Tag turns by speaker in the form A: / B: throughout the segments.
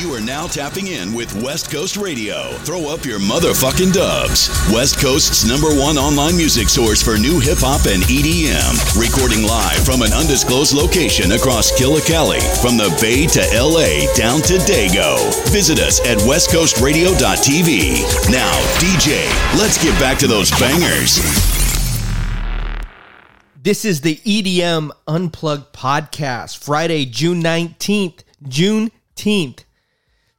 A: You are now tapping in with West Coast Radio. Throw up your motherfucking dubs. West Coast's number one online music source for new hip hop and EDM. Recording live from an undisclosed location across Killicali, from the Bay to LA down to Dago. Visit us at westcoastradio.tv. Now, DJ, let's get back to those bangers.
B: This is the EDM Unplugged podcast, Friday, June 19th, June Juneteenth.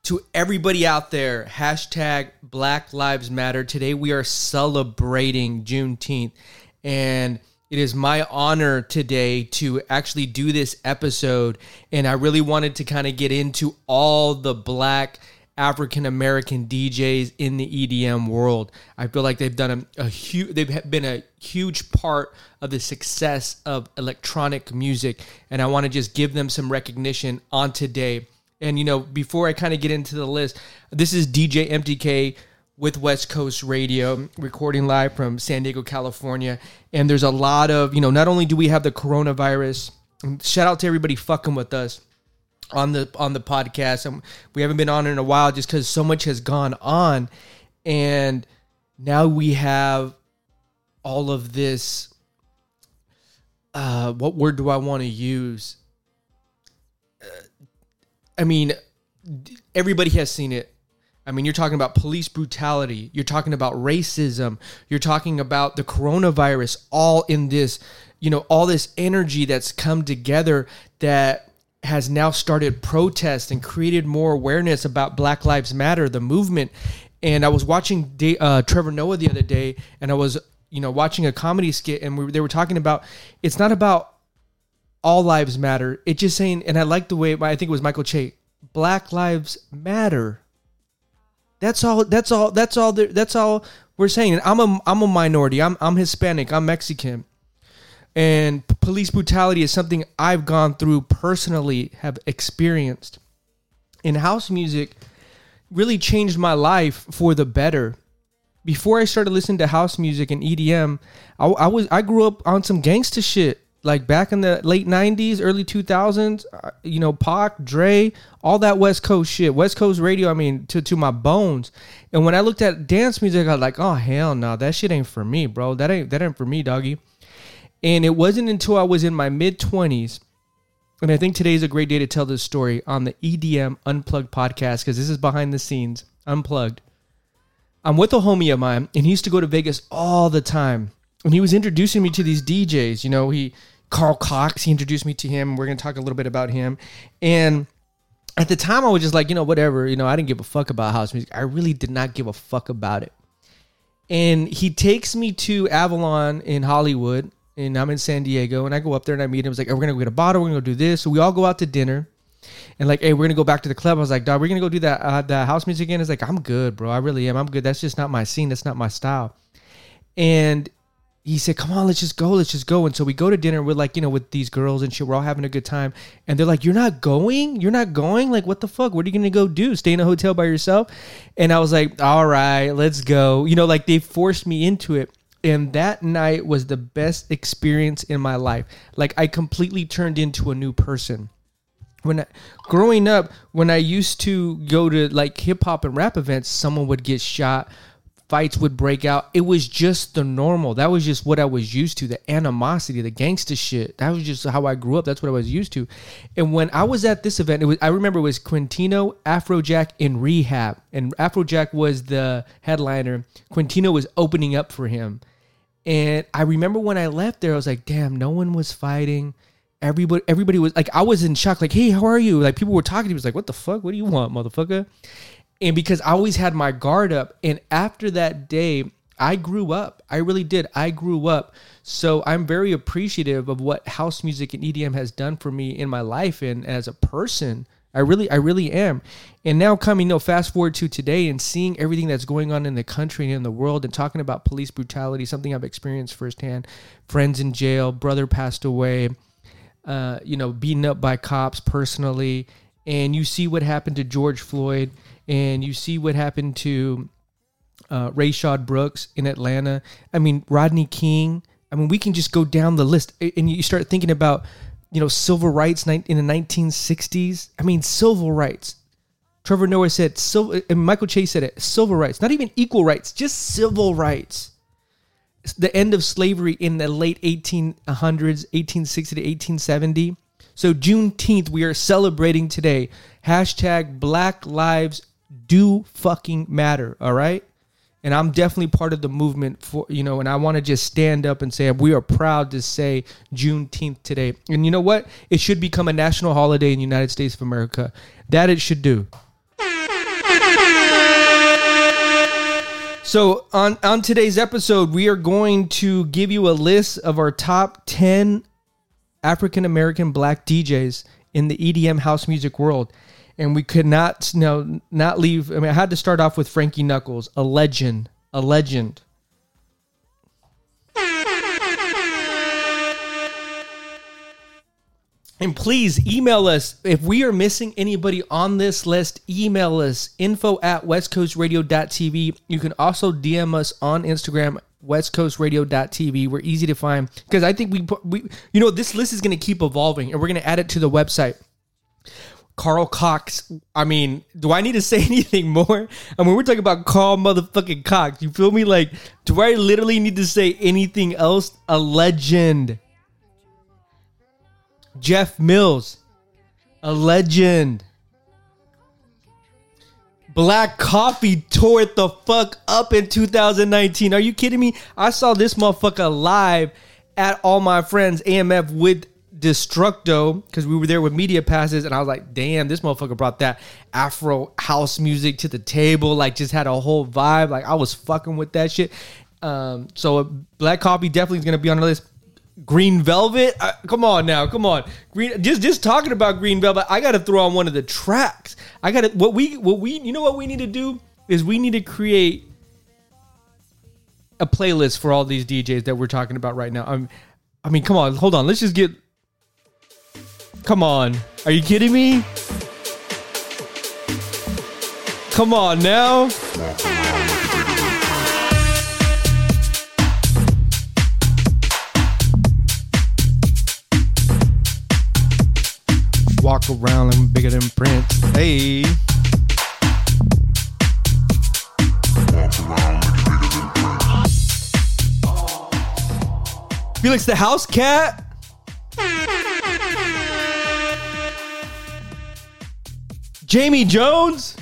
B: To everybody out there, hashtag Black Lives Matter. Today we are celebrating Juneteenth. And it is my honor today to actually do this episode. And I really wanted to kind of get into all the black African American DJs in the EDM world. I feel like they've done a, a huge, they've been a huge part of the success of electronic music, and I want to just give them some recognition on today. And you know, before I kind of get into the list, this is DJ MTK with West Coast Radio, recording live from San Diego, California. And there's a lot of, you know, not only do we have the coronavirus, shout out to everybody fucking with us on the on the podcast. We haven't been on in a while just because so much has gone on, and now we have all of this. Uh, what word do I want to use? I mean, everybody has seen it. I mean, you're talking about police brutality. You're talking about racism. You're talking about the coronavirus, all in this, you know, all this energy that's come together that has now started protests and created more awareness about Black Lives Matter, the movement. And I was watching uh, Trevor Noah the other day, and I was, you know, watching a comedy skit, and we, they were talking about it's not about all lives matter. It's just saying, and I like the way I think it was Michael Che, Black Lives Matter. That's all. That's all. That's all. That's all we're saying. And I'm a I'm a minority. I'm I'm Hispanic. I'm Mexican and police brutality is something I've gone through personally, have experienced. And house music really changed my life for the better. Before I started listening to house music and EDM, I, I was I grew up on some gangster shit. Like back in the late '90s, early 2000s, uh, you know, Pac, Dre, all that West Coast shit, West Coast radio. I mean, to to my bones. And when I looked at dance music, I was like, oh hell no, that shit ain't for me, bro. That ain't that ain't for me, doggy. And it wasn't until I was in my mid 20s, and I think today is a great day to tell this story on the EDM Unplugged podcast because this is behind the scenes, unplugged. I'm with a homie of mine, and he used to go to Vegas all the time. And he was introducing me to these DJs. You know, he, Carl Cox, he introduced me to him. We're to talk a little bit about him. And at the time, I was just like, you know, whatever. You know, I didn't give a fuck about house music. I really did not give a fuck about it. And he takes me to Avalon in Hollywood and I'm in San Diego, and I go up there and I meet him. He's like, oh, we're gonna go get a bottle. We're gonna go do this. So we all go out to dinner, and like, hey, we're gonna go back to the club. I was like, dog, we're gonna go do that uh, that house music again. It's like, I'm good, bro. I really am. I'm good. That's just not my scene. That's not my style. And he said, come on, let's just go. Let's just go. And so we go to dinner We're like, you know, with these girls and shit. We're all having a good time. And they're like, you're not going? You're not going? Like, what the fuck? What are you to go do? Stay in a hotel by yourself? And I was like, all right, let's go. You know, like they forced me into it and that night was the best experience in my life like i completely turned into a new person when I, growing up when i used to go to like hip hop and rap events someone would get shot fights would break out it was just the normal that was just what i was used to the animosity the gangster shit that was just how i grew up that's what i was used to and when i was at this event it was i remember it was quintino afrojack in rehab and afrojack was the headliner quintino was opening up for him and I remember when I left there, I was like, damn, no one was fighting. Everybody, everybody was like, I was in shock. Like, hey, how are you? Like, people were talking to me. Was like, what the fuck? What do you want, motherfucker? And because I always had my guard up. And after that day, I grew up. I really did. I grew up. So I'm very appreciative of what house music and EDM has done for me in my life and as a person. I really, I really am. And now coming, you know, fast forward to today and seeing everything that's going on in the country and in the world and talking about police brutality, something I've experienced firsthand. Friends in jail, brother passed away, uh, you know, beaten up by cops personally. And you see what happened to George Floyd and you see what happened to uh, Rayshard Brooks in Atlanta. I mean, Rodney King. I mean, we can just go down the list and you start thinking about you know, civil rights in the 1960s. I mean, civil rights. Trevor Noah said civil, and Michael Chase said it. Civil rights, not even equal rights, just civil rights. The end of slavery in the late 1800s, 1860 to 1870. So Juneteenth, we are celebrating today. Hashtag Black Lives Do Fucking Matter. All right and I'm definitely part of the movement for you know, and I want to just stand up and say we are proud to say Juneteenth today. And you know what? It should become a national holiday in the United States of America. That it should do. So on on today's episode, we are going to give you a list of our top ten African American black DJs in the EDM house music world and we could not you know, not leave. I mean, I had to start off with Frankie Knuckles, a legend, a legend. And please email us if we are missing anybody on this list. Email us info at westcoastradio.tv. You can also DM us on Instagram westcoastradio.tv. We're easy to find because I think we, we, you know, this list is going to keep evolving and we're going to add it to the website. Carl Cox. I mean, do I need to say anything more? I mean, we're talking about Carl motherfucking Cox. You feel me? Like, do I literally need to say anything else? A legend. Jeff Mills. A legend. Black Coffee tore it the fuck up in 2019. Are you kidding me? I saw this motherfucker live at all my friends AMF with Destructo because we were there with media passes, and I was like, damn, this motherfucker brought that Afro house music to the table. Like, just had a whole vibe. Like, I was fucking with that shit. Um, so Black Coffee definitely is gonna be on the list. Green Velvet, uh, come on now, come on. Green, just just talking about Green Velvet, I got to throw on one of the tracks. I got to what we what we you know what we need to do is we need to create a playlist for all these DJs that we're talking about right now. I'm, I mean, come on, hold on. Let's just get Come on. Are you kidding me? Come on now. Walk around and bigger than Prince. Hey. Felix the house cat. Jamie Jones.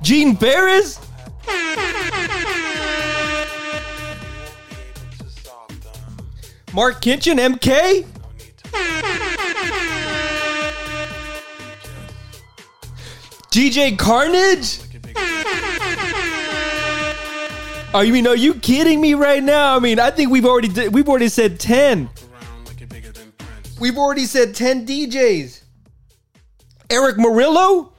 B: Gene Farris. Marc Kinchen, MK. DJ Carnage. Oh, you mean? Are you kidding me right now? I mean, I think we've already did, we've already said ten. We've already said ten DJs. Erick Morillo,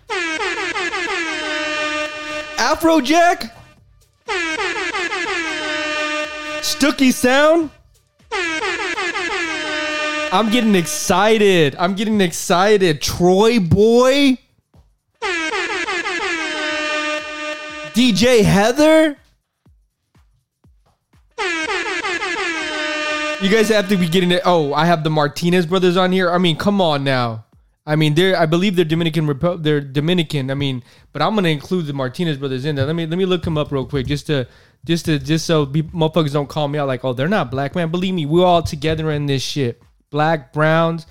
B: Afrojack, Stooki Sound. I'm getting excited. I'm getting excited. TroyBoi. DJ Heather. You guys have to be getting it. Oh, I have the Martinez brothers on here. I mean, come on now. I mean, they're I believe they're Dominican. They're Dominican. I mean, but I'm gonna include the Martinez brothers in there. Let me let me look them up real quick, just to just to just so be, motherfuckers don't call me out like, oh, they're not black, man. Believe me, we're all together in this shit. Black, browns.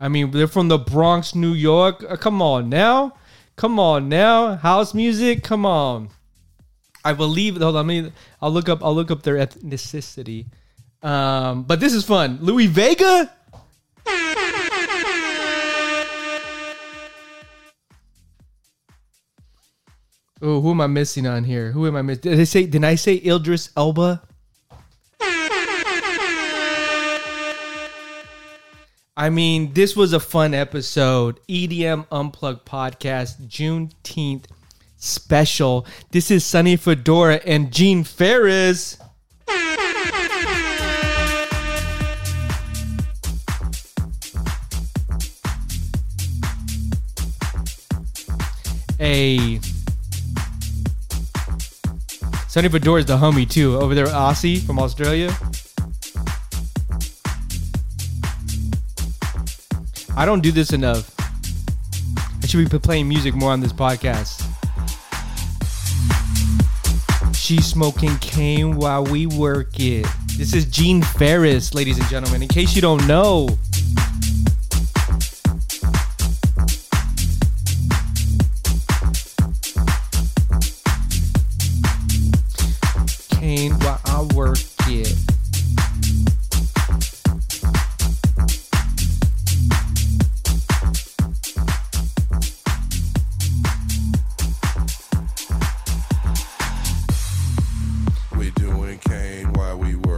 B: I mean, they're from the Bronx, New York. Uh, come on now, come on now. House music, come on. I believe. Hold on, let me. I'll look up. I'll look up their ethnicity. Um, but this is fun. Louie Vega. Oh, who am I missing on here? Who am I missing? Did I say? Did I say Idris Elba? I mean, this was a fun episode. EDM Unplugged podcast, Juneteenth special. This is Sonny Fodera and Gene Farris. A Sonny Fodera is the homie too over there, Aussie from Australia. I don't do this enough. I should be playing music more on this podcast. She's smoking cane while we work it. This is Gene Farris, ladies and gentlemen. In case you don't know,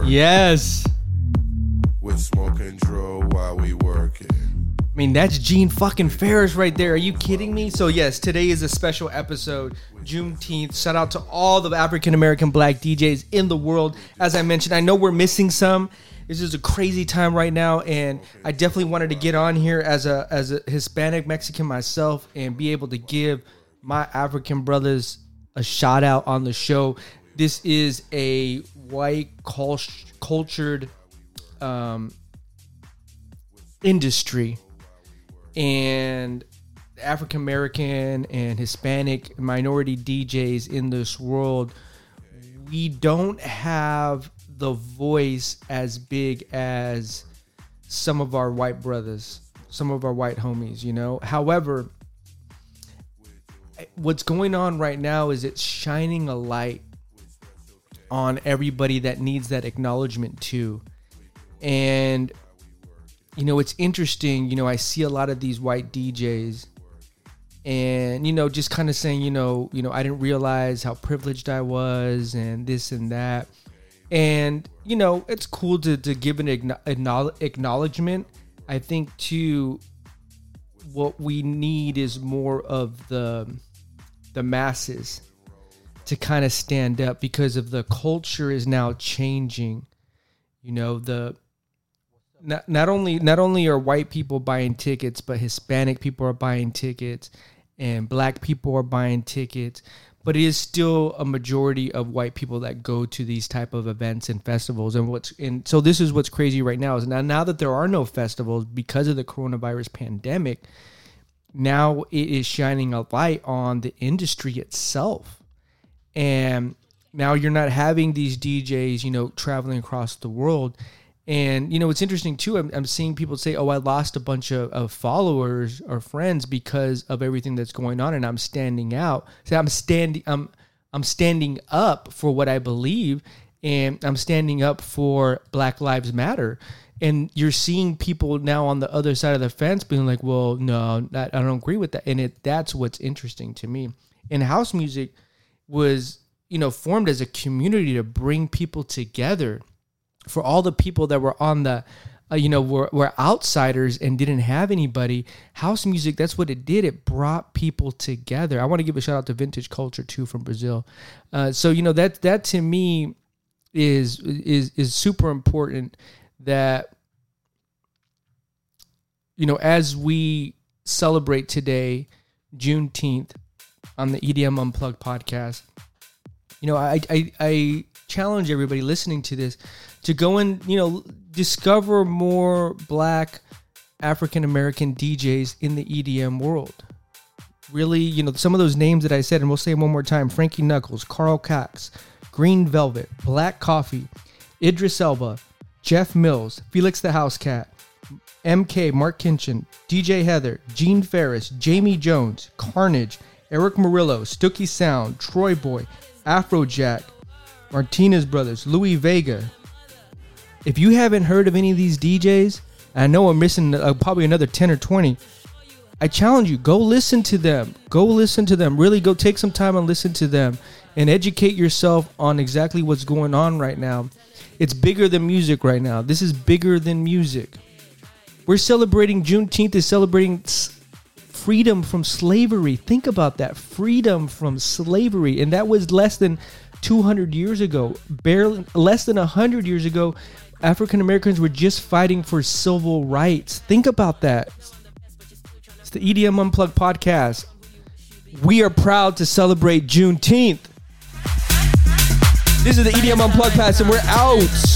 B: Yes.
C: We're smoking dro while we working.
B: I mean, that's Gene fucking Farris right there. Are you kidding me? So, yes, today is a special episode, Juneteenth. Shout out to all the African American black DJs in the world. As I mentioned, I know we're missing some. This is a crazy time right now, and I definitely wanted to get on here as a as a Hispanic Mexican myself and be able to give my African brothers a shout out on the show. This is a white cult- cultured um, industry and African American and Hispanic minority DJs in this world, we don't have the voice as big as some of our white brothers, some of our white homies, you know. However, what's going on right now is it's shining a light on everybody that needs that acknowledgement too. And you know, it's interesting. You know, I see a lot of these white DJs, and you know, just kind of saying, you know, you know, I didn't realize how privileged I was, and this and that, and you know, it's cool to to give an acknowledgement. I think too, what we need is more of the the masses to kind of stand up because of the culture is now changing. You know, the not, not only not only are white people buying tickets, but Hispanic people are buying tickets, and Black people are buying tickets. But it is still a majority of white people that go to these type of events and festivals. And what's and so this is what's crazy right now is now now that there are no festivals because of the coronavirus pandemic, now it is shining a light on the industry itself, and now you're not having these DJs, you know, traveling across the world and you know, it's interesting too. I'm, I'm seeing people say, "Oh, I lost a bunch of, of followers or friends because of everything that's going on," and I'm standing out. So I'm standing. I'm I'm standing up for what I believe, and I'm standing up for Black Lives Matter. And you're seeing people now on the other side of the fence being like, "Well, no, I don't agree with that." And it that's what's interesting to me. In house music was, you know, formed as a community to bring people together for all the people that were on the uh, you know were, were outsiders and didn't have anybody. House music that's what it did. It brought people together. I want to give a shout out to vintage culture too from brazil. Uh, so you know that that to me is is is super important that you know as we celebrate today juneteenth on the edm unplugged podcast you know i i, I challenge everybody listening to this to go and you know discover more black African American DJs in the EDM world. Really, you know, some of those names that I said, and we'll say one more time Frankie Knuckles, Carl Cox, Green Velvet, Black Coffee, Idris Elba, Jeff Mills, Felix the House Cat, MK, Marc Kinchen, DJ Heather, Gene Farris, Jamie Jones, Carnage, Erick Morillo, Stooki Sound, TroyBoi, Afrojack, Martinez Brothers, Louie Vega, if you haven't heard of any of these DJs, I know I'm missing uh, probably another 10 or 20. I challenge you, go listen to them. Go listen to them. Really go take some time and listen to them and educate yourself on exactly what's going on right now. It's bigger than music right now. This is bigger than music. We're celebrating Juneteenth is celebrating freedom from slavery. Think about that. Freedom from slavery. And that was less than 200 years ago. Barely less than 100 years ago, African Americans were just fighting for civil rights. Think about that. It's the EDM Unplugged podcast. We are proud to celebrate Juneteenth. This is the EDM Unplugged podcast, and we're out.